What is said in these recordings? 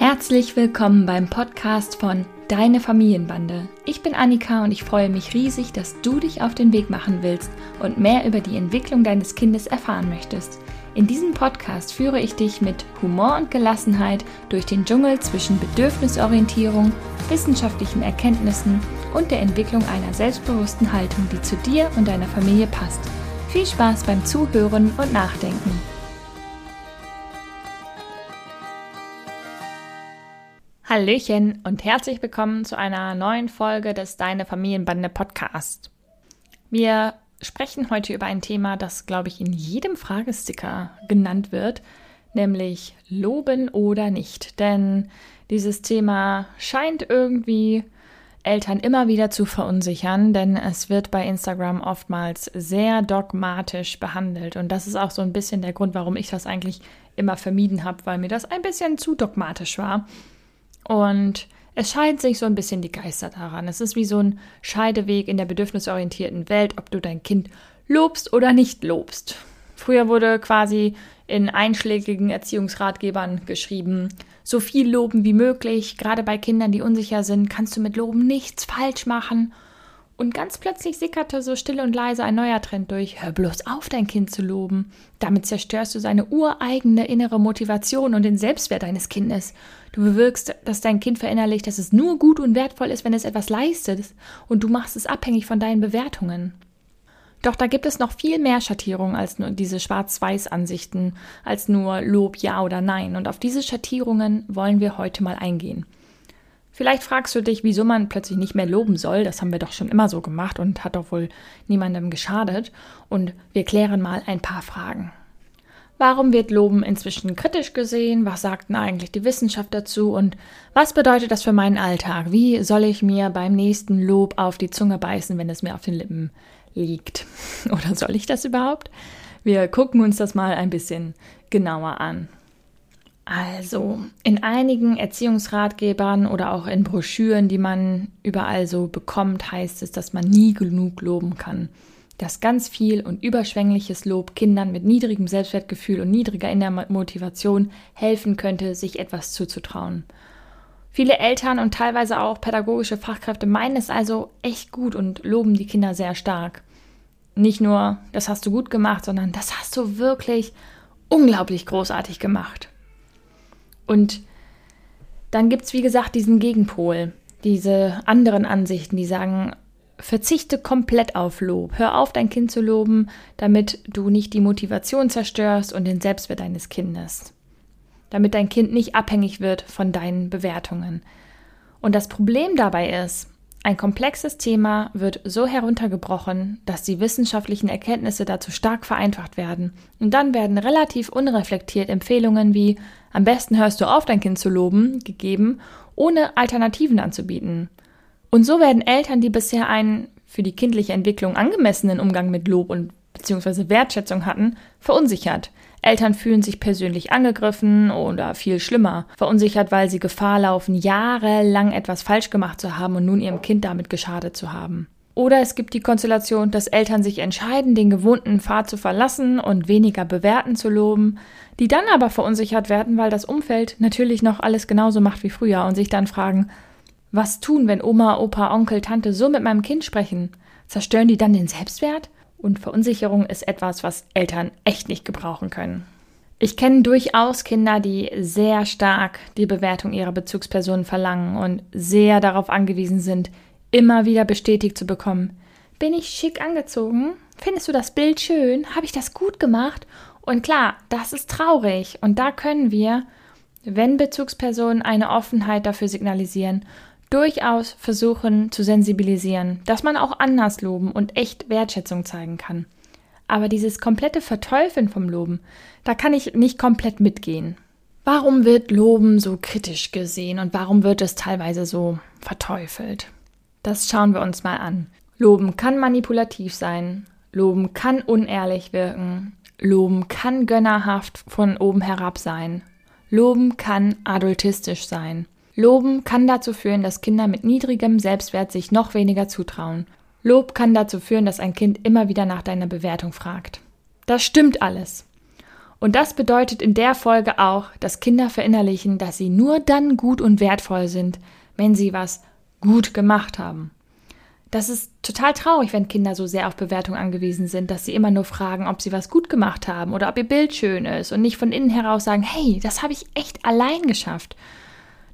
Herzlich willkommen beim Podcast von Deine Familienbande. Ich bin Annika und ich freue mich riesig, dass du dich auf den Weg machen willst und mehr über die Entwicklung deines Kindes erfahren möchtest. In diesem Podcast führe ich dich mit Humor und Gelassenheit durch den Dschungel zwischen Bedürfnisorientierung, wissenschaftlichen Erkenntnissen und der Entwicklung einer selbstbewussten Haltung, die zu dir und deiner Familie passt. Viel Spaß beim Zuhören und Nachdenken. Hallöchen und herzlich willkommen zu einer neuen Folge des Deine Familienbande Podcast. Wir sprechen heute über ein Thema, das, glaube ich, in jedem Fragesticker genannt wird, nämlich loben oder nicht. Denn dieses Thema scheint irgendwie Eltern immer wieder zu verunsichern, denn es wird bei Instagram oftmals sehr dogmatisch behandelt. Und das ist auch so ein bisschen der Grund, warum ich das eigentlich immer vermieden habe, weil mir das ein bisschen zu dogmatisch war. Und es scheiden sich so ein bisschen die Geister daran. Es ist wie so ein Scheideweg in der bedürfnisorientierten Welt, ob du dein Kind lobst oder nicht lobst. Früher wurde quasi in einschlägigen Erziehungsratgebern geschrieben, so viel loben wie möglich, gerade bei Kindern, die unsicher sind, kannst du mit Loben nichts falsch machen. Und ganz plötzlich sickerte so still und leise ein neuer Trend durch. Hör bloß auf, dein Kind zu loben. Damit zerstörst du seine ureigene innere Motivation und den Selbstwert deines Kindes. Du bewirkst, dass dein Kind verinnerlicht, dass es nur gut und wertvoll ist, wenn es etwas leistet. Und du machst es abhängig von deinen Bewertungen. Doch da gibt es noch viel mehr Schattierungen als nur diese Schwarz-Weiß-Ansichten, als nur Lob, Ja oder Nein. Und auf diese Schattierungen wollen wir heute mal eingehen. Vielleicht fragst du dich, wieso man plötzlich nicht mehr loben soll. Das haben wir doch schon immer so gemacht und hat doch wohl niemandem geschadet. Und wir klären mal ein paar Fragen. Warum wird Loben inzwischen kritisch gesehen? Was sagt denn eigentlich die Wissenschaft dazu? Und was bedeutet das für meinen Alltag? Wie soll ich mir beim nächsten Lob auf die Zunge beißen, wenn es mir auf den Lippen liegt? Oder soll ich das überhaupt? Wir gucken uns das mal ein bisschen genauer an. Also, in einigen Erziehungsratgebern oder auch in Broschüren, die man überall so bekommt, heißt es, dass man nie genug loben kann. Dass ganz viel und überschwängliches Lob Kindern mit niedrigem Selbstwertgefühl und niedriger innerer Motivation helfen könnte, sich etwas zuzutrauen. Viele Eltern und teilweise auch pädagogische Fachkräfte meinen es also echt gut und loben die Kinder sehr stark. Nicht nur, das hast du gut gemacht, sondern das hast du wirklich unglaublich großartig gemacht. Und dann gibt es, wie gesagt, diesen Gegenpol, diese anderen Ansichten, die sagen, verzichte komplett auf Lob. Hör auf, dein Kind zu loben, damit du nicht die Motivation zerstörst und den Selbstwert deines Kindes. Damit dein Kind nicht abhängig wird von deinen Bewertungen. Und das Problem dabei ist, ein komplexes Thema wird so heruntergebrochen, dass die wissenschaftlichen Erkenntnisse dazu stark vereinfacht werden. Und dann werden relativ unreflektiert Empfehlungen wie am besten hörst du auf, dein Kind zu loben, gegeben, ohne Alternativen anzubieten. Und so werden Eltern, die bisher einen für die kindliche Entwicklung angemessenen Umgang mit Lob und beziehungsweise Wertschätzung hatten, verunsichert. Eltern fühlen sich persönlich angegriffen oder viel schlimmer, verunsichert, weil sie Gefahr laufen, jahrelang etwas falsch gemacht zu haben und nun ihrem Kind damit geschadet zu haben. Oder es gibt die Konstellation, dass Eltern sich entscheiden, den gewohnten Pfad zu verlassen und weniger bewerten zu loben, die dann aber verunsichert werden, weil das Umfeld natürlich noch alles genauso macht wie früher und sich dann fragen, was tun, wenn Oma, Opa, Onkel, Tante so mit meinem Kind sprechen? Zerstören die dann den Selbstwert? Und Verunsicherung ist etwas, was Eltern echt nicht gebrauchen können. Ich kenne durchaus Kinder, die sehr stark die Bewertung ihrer Bezugspersonen verlangen und sehr darauf angewiesen sind, immer wieder bestätigt zu bekommen. Bin ich schick angezogen? Findest du das Bild schön? Habe ich das gut gemacht? Und klar, das ist traurig. Und da können wir, wenn Bezugspersonen eine Offenheit dafür signalisieren durchaus versuchen zu sensibilisieren, dass man auch anders loben und echt Wertschätzung zeigen kann. Aber dieses komplette Verteufeln vom Loben, da kann ich nicht komplett mitgehen. Warum wird Loben so kritisch gesehen und warum wird es teilweise so verteufelt? Das schauen wir uns mal an. Loben kann manipulativ sein, Loben kann unehrlich wirken, Loben kann gönnerhaft von oben herab sein, Loben kann adultistisch sein. Loben kann dazu führen, dass Kinder mit niedrigem Selbstwert sich noch weniger zutrauen. Lob kann dazu führen, dass ein Kind immer wieder nach deiner Bewertung fragt. Das stimmt alles. Und das bedeutet in der Folge auch, dass Kinder verinnerlichen, dass sie nur dann gut und wertvoll sind, wenn sie was gut gemacht haben. Das ist total traurig, wenn Kinder so sehr auf Bewertung angewiesen sind, dass sie immer nur fragen, ob sie was gut gemacht haben oder ob ihr Bild schön ist und nicht von innen heraus sagen, hey, das habe ich echt allein geschafft.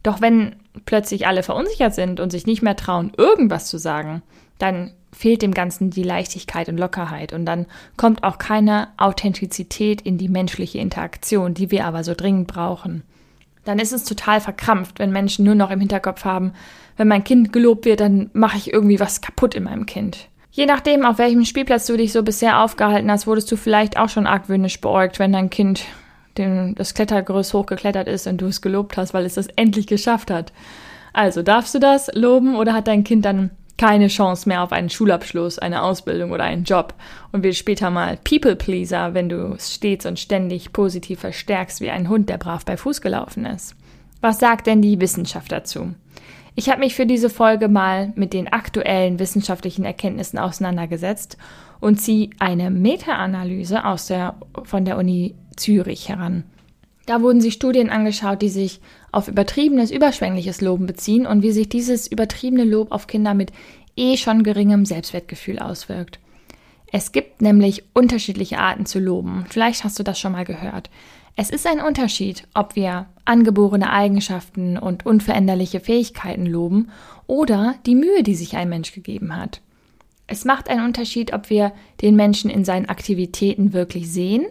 Doch wenn plötzlich alle verunsichert sind und sich nicht mehr trauen, irgendwas zu sagen, dann fehlt dem Ganzen die Leichtigkeit und Lockerheit und dann kommt auch keine Authentizität in die menschliche Interaktion, die wir aber so dringend brauchen. Dann ist es total verkrampft, wenn Menschen nur noch im Hinterkopf haben, wenn mein Kind gelobt wird, dann mache ich irgendwie was kaputt in meinem Kind. Je nachdem, auf welchem Spielplatz du dich so bisher aufgehalten hast, wurdest du vielleicht auch schon argwöhnisch beäugt, wenn dein Kind den, das Klettergerüst hochgeklettert ist und du es gelobt hast, weil es das endlich geschafft hat. Also darfst du das loben oder hat dein Kind dann keine Chance mehr auf einen Schulabschluss, eine Ausbildung oder einen Job und wird später mal People Pleaser, wenn du es stets und ständig positiv verstärkst wie ein Hund, der brav bei Fuß gelaufen ist. Was sagt denn die Wissenschaft dazu? Ich habe mich für diese Folge mal mit den aktuellen wissenschaftlichen Erkenntnissen auseinandergesetzt und ziehe eine Meta-Analyse aus der, von der Uni Zürich heran. Da wurden sich Studien angeschaut, die sich auf übertriebenes, überschwängliches Loben beziehen und wie sich dieses übertriebene Lob auf Kinder mit eh schon geringem Selbstwertgefühl auswirkt. Es gibt nämlich unterschiedliche Arten zu loben. Vielleicht hast du das schon mal gehört. Es ist ein Unterschied, ob wir angeborene Eigenschaften und unveränderliche Fähigkeiten loben oder die Mühe, die sich ein Mensch gegeben hat. Es macht einen Unterschied, ob wir den Menschen in seinen Aktivitäten wirklich sehen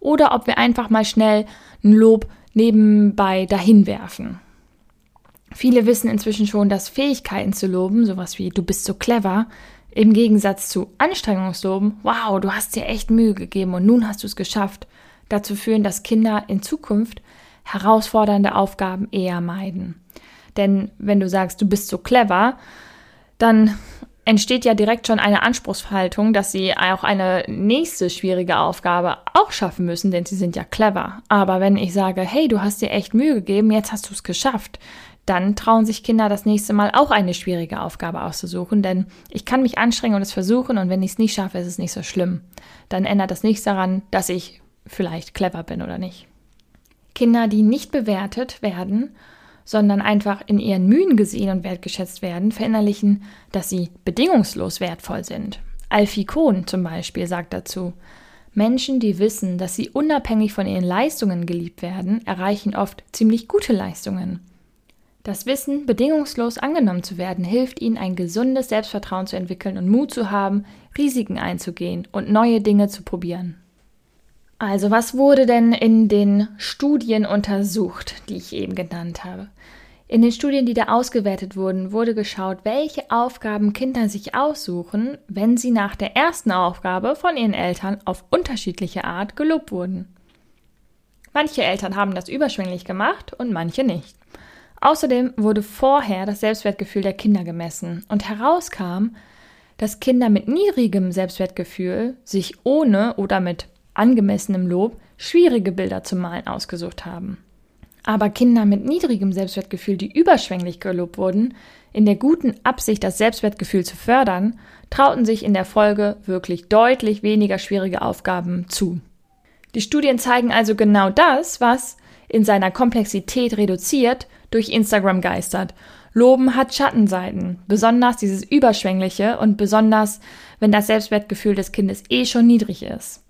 oder ob wir einfach mal schnell ein Lob nebenbei dahinwerfen. Viele wissen inzwischen schon, dass Fähigkeiten zu loben, sowas wie du bist so clever, im Gegensatz zu Anstrengungsloben, wow, du hast dir echt Mühe gegeben und nun hast du es geschafft, dazu führen, dass Kinder in Zukunft herausfordernde Aufgaben eher meiden. Denn wenn du sagst, du bist so clever, dann entsteht ja direkt schon eine Anspruchshaltung, dass sie auch eine nächste schwierige Aufgabe auch schaffen müssen, denn sie sind ja clever. Aber wenn ich sage, hey, du hast dir echt Mühe gegeben, jetzt hast du es geschafft, dann trauen sich Kinder das nächste Mal auch eine schwierige Aufgabe auszusuchen, denn ich kann mich anstrengen und es versuchen und wenn ich es nicht schaffe, ist es nicht so schlimm. Dann ändert das nichts daran, dass ich vielleicht clever bin oder nicht. Kinder, die nicht bewertet werden, sondern einfach in ihren Mühen gesehen und wertgeschätzt werden, verinnerlichen, dass sie bedingungslos wertvoll sind. Alfie Kohn zum Beispiel sagt dazu, Menschen, die wissen, dass sie unabhängig von ihren Leistungen geliebt werden, erreichen oft ziemlich gute Leistungen. Das Wissen, bedingungslos angenommen zu werden, hilft ihnen, ein gesundes Selbstvertrauen zu entwickeln und Mut zu haben, Risiken einzugehen und neue Dinge zu probieren. Also, was wurde denn in den Studien untersucht, die ich eben genannt habe? In den Studien, die da ausgewertet wurden, wurde geschaut, welche Aufgaben Kinder sich aussuchen, wenn sie nach der ersten Aufgabe von ihren Eltern auf unterschiedliche Art gelobt wurden. Manche Eltern haben das überschwänglich gemacht und manche nicht. Außerdem wurde vorher das Selbstwertgefühl der Kinder gemessen und herauskam, dass Kinder mit niedrigem Selbstwertgefühl sich ohne oder mit angemessenem Lob schwierige Bilder zu malen ausgesucht haben. Aber Kinder mit niedrigem Selbstwertgefühl, die überschwänglich gelobt wurden, in der guten Absicht, das Selbstwertgefühl zu fördern, trauten sich in der Folge wirklich deutlich weniger schwierige Aufgaben zu. Die Studien zeigen also genau das, was in seiner Komplexität reduziert durch Instagram geistert. Loben hat Schattenseiten, besonders dieses Überschwängliche und besonders, wenn das Selbstwertgefühl des Kindes eh schon niedrig ist.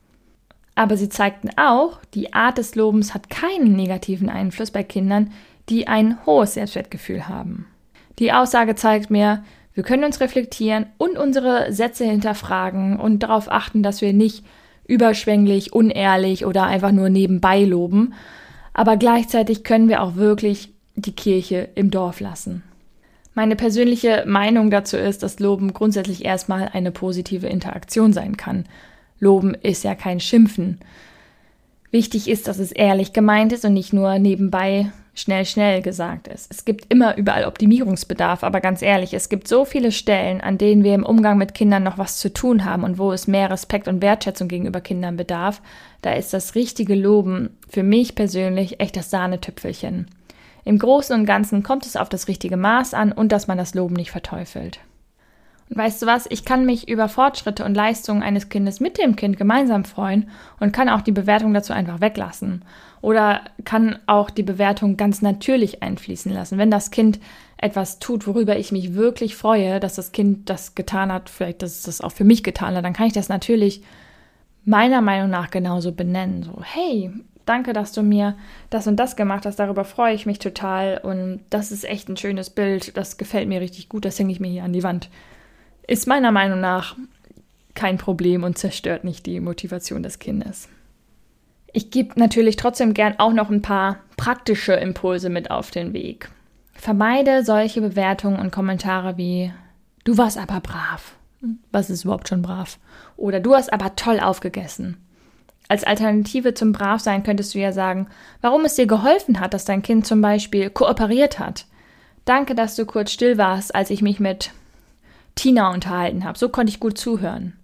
Aber sie zeigten auch, die Art des Lobens hat keinen negativen Einfluss bei Kindern, die ein hohes Selbstwertgefühl haben. Die Aussage zeigt mir, wir können uns reflektieren und unsere Sätze hinterfragen und darauf achten, dass wir nicht überschwänglich, unehrlich oder einfach nur nebenbei loben, aber gleichzeitig können wir auch wirklich die Kirche im Dorf lassen. Meine persönliche Meinung dazu ist, dass Loben grundsätzlich erstmal eine positive Interaktion sein kann Loben ist ja kein Schimpfen. Wichtig ist, dass es ehrlich gemeint ist und nicht nur nebenbei schnell, schnell gesagt ist. Es gibt immer überall Optimierungsbedarf, aber ganz ehrlich, es gibt so viele Stellen, an denen wir im Umgang mit Kindern noch was zu tun haben und wo es mehr Respekt und Wertschätzung gegenüber Kindern bedarf. Da ist das richtige Loben für mich persönlich echt das Sahnetüpfelchen. Im Großen und Ganzen kommt es auf das richtige Maß an und dass man das Loben nicht verteufelt. Und weißt du was, ich kann mich über Fortschritte und Leistungen eines Kindes mit dem Kind gemeinsam freuen und kann auch die Bewertung dazu einfach weglassen. Oder kann auch die Bewertung ganz natürlich einfließen lassen. Wenn das Kind etwas tut, worüber ich mich wirklich freue, dass das Kind das getan hat, vielleicht dass es das auch für mich getan hat, dann kann ich das natürlich meiner Meinung nach genauso benennen. So, hey, danke, dass du mir das und das gemacht hast, darüber freue ich mich total und das ist echt ein schönes Bild, das gefällt mir richtig gut, das hänge ich mir hier an die Wand ist meiner Meinung nach kein Problem und zerstört nicht die Motivation des Kindes. Ich gebe natürlich trotzdem gern auch noch ein paar praktische Impulse mit auf den Weg. Vermeide solche Bewertungen und Kommentare wie Du warst aber brav. Was ist überhaupt schon brav? Oder du hast aber toll aufgegessen. Als Alternative zum Bravsein könntest du ja sagen, warum es dir geholfen hat, dass dein Kind zum Beispiel kooperiert hat. Danke, dass du kurz still warst, als ich mich mit Tina unterhalten habe. So konnte ich gut zuhören.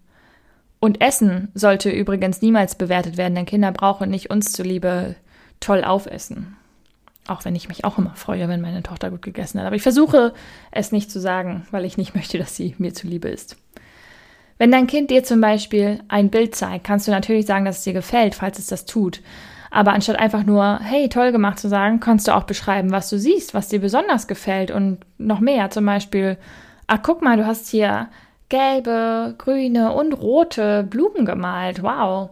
Und Essen sollte übrigens niemals bewertet werden, denn Kinder brauchen nicht uns zuliebe toll aufessen. Auch wenn ich mich auch immer freue, wenn meine Tochter gut gegessen hat. Aber ich versuche es nicht zu sagen, weil ich nicht möchte, dass sie mir zuliebe ist. Wenn dein Kind dir zum Beispiel ein Bild zeigt, kannst du natürlich sagen, dass es dir gefällt, falls es das tut. Aber anstatt einfach nur, hey, toll gemacht zu sagen, kannst du auch beschreiben, was du siehst, was dir besonders gefällt und noch mehr. Zum Beispiel, Ach, guck mal, du hast hier gelbe, grüne und rote Blumen gemalt. Wow.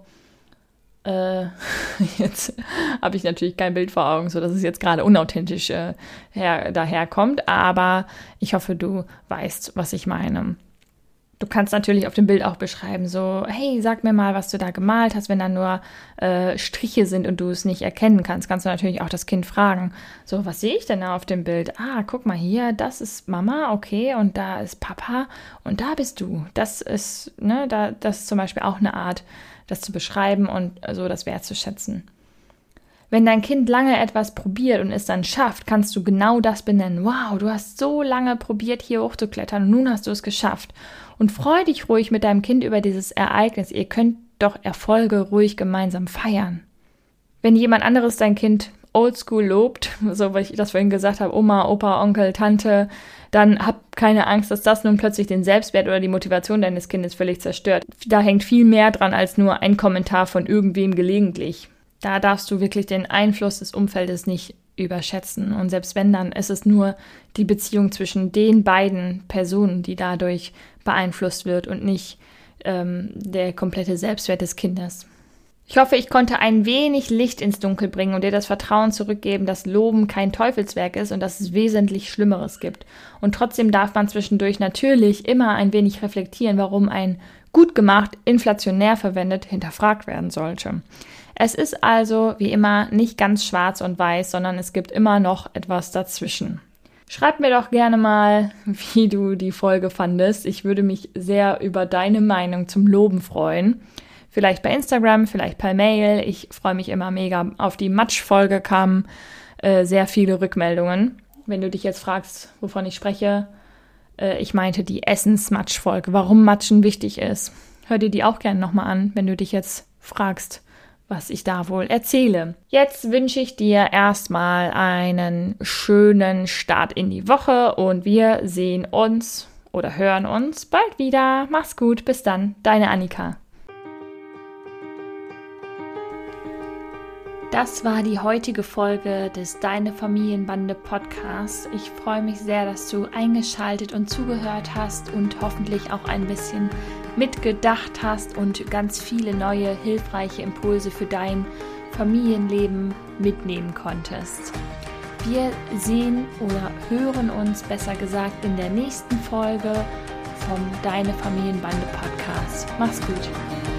Äh, jetzt habe ich natürlich kein Bild vor Augen, so dass es jetzt gerade unauthentisch äh, her, daherkommt, aber ich hoffe, du weißt, was ich meine. Du kannst natürlich auf dem Bild auch beschreiben, so, hey, sag mir mal, was du da gemalt hast. Wenn da nur äh, Striche sind und du es nicht erkennen kannst, kannst du natürlich auch das Kind fragen, so, was sehe ich denn da auf dem Bild? Ah, guck mal hier, das ist Mama, okay, und da ist Papa und da bist du. Das ist, ne, da, das ist zum Beispiel auch eine Art, das zu beschreiben und so das wertzuschätzen. Wenn dein Kind lange etwas probiert und es dann schafft, kannst du genau das benennen. Wow, du hast so lange probiert, hier hochzuklettern und nun hast du es geschafft. Und freu dich ruhig mit deinem Kind über dieses Ereignis. Ihr könnt doch Erfolge ruhig gemeinsam feiern. Wenn jemand anderes dein Kind oldschool lobt, so wie ich das vorhin gesagt habe, Oma, Opa, Onkel, Tante, dann hab keine Angst, dass das nun plötzlich den Selbstwert oder die Motivation deines Kindes völlig zerstört. Da hängt viel mehr dran als nur ein Kommentar von irgendwem gelegentlich. Da darfst du wirklich den Einfluss des Umfeldes nicht überschätzen. Und selbst wenn, dann ist es nur die Beziehung zwischen den beiden Personen, die dadurch beeinflusst wird und nicht ähm, der komplette Selbstwert des Kindes. Ich hoffe, ich konnte ein wenig Licht ins Dunkel bringen und dir das Vertrauen zurückgeben, dass Loben kein Teufelswerk ist und dass es wesentlich Schlimmeres gibt. Und trotzdem darf man zwischendurch natürlich immer ein wenig reflektieren, warum ein gut gemacht, inflationär verwendet, hinterfragt werden sollte. Es ist also wie immer nicht ganz schwarz und weiß, sondern es gibt immer noch etwas dazwischen. Schreib mir doch gerne mal, wie du die Folge fandest. Ich würde mich sehr über deine Meinung zum Loben freuen. Vielleicht bei Instagram, vielleicht per Mail. Ich freue mich immer mega. Auf die Matsch-Folge kamen äh, sehr viele Rückmeldungen. Wenn du dich jetzt fragst, wovon ich spreche, äh, ich meinte die Essens-Matsch-Folge, warum Matschen wichtig ist. Hör dir die auch gerne nochmal an, wenn du dich jetzt fragst, was ich da wohl erzähle. Jetzt wünsche ich dir erstmal einen schönen Start in die Woche und wir sehen uns oder hören uns bald wieder. Mach's gut, bis dann, deine Annika. Das war die heutige Folge des Deine Familienbande Podcasts. Ich freue mich sehr, dass du eingeschaltet und zugehört hast und hoffentlich auch ein bisschen mitgedacht hast und ganz viele neue hilfreiche Impulse für dein Familienleben mitnehmen konntest. Wir sehen oder hören uns besser gesagt in der nächsten Folge vom Deine Familienbande Podcast. Mach's gut.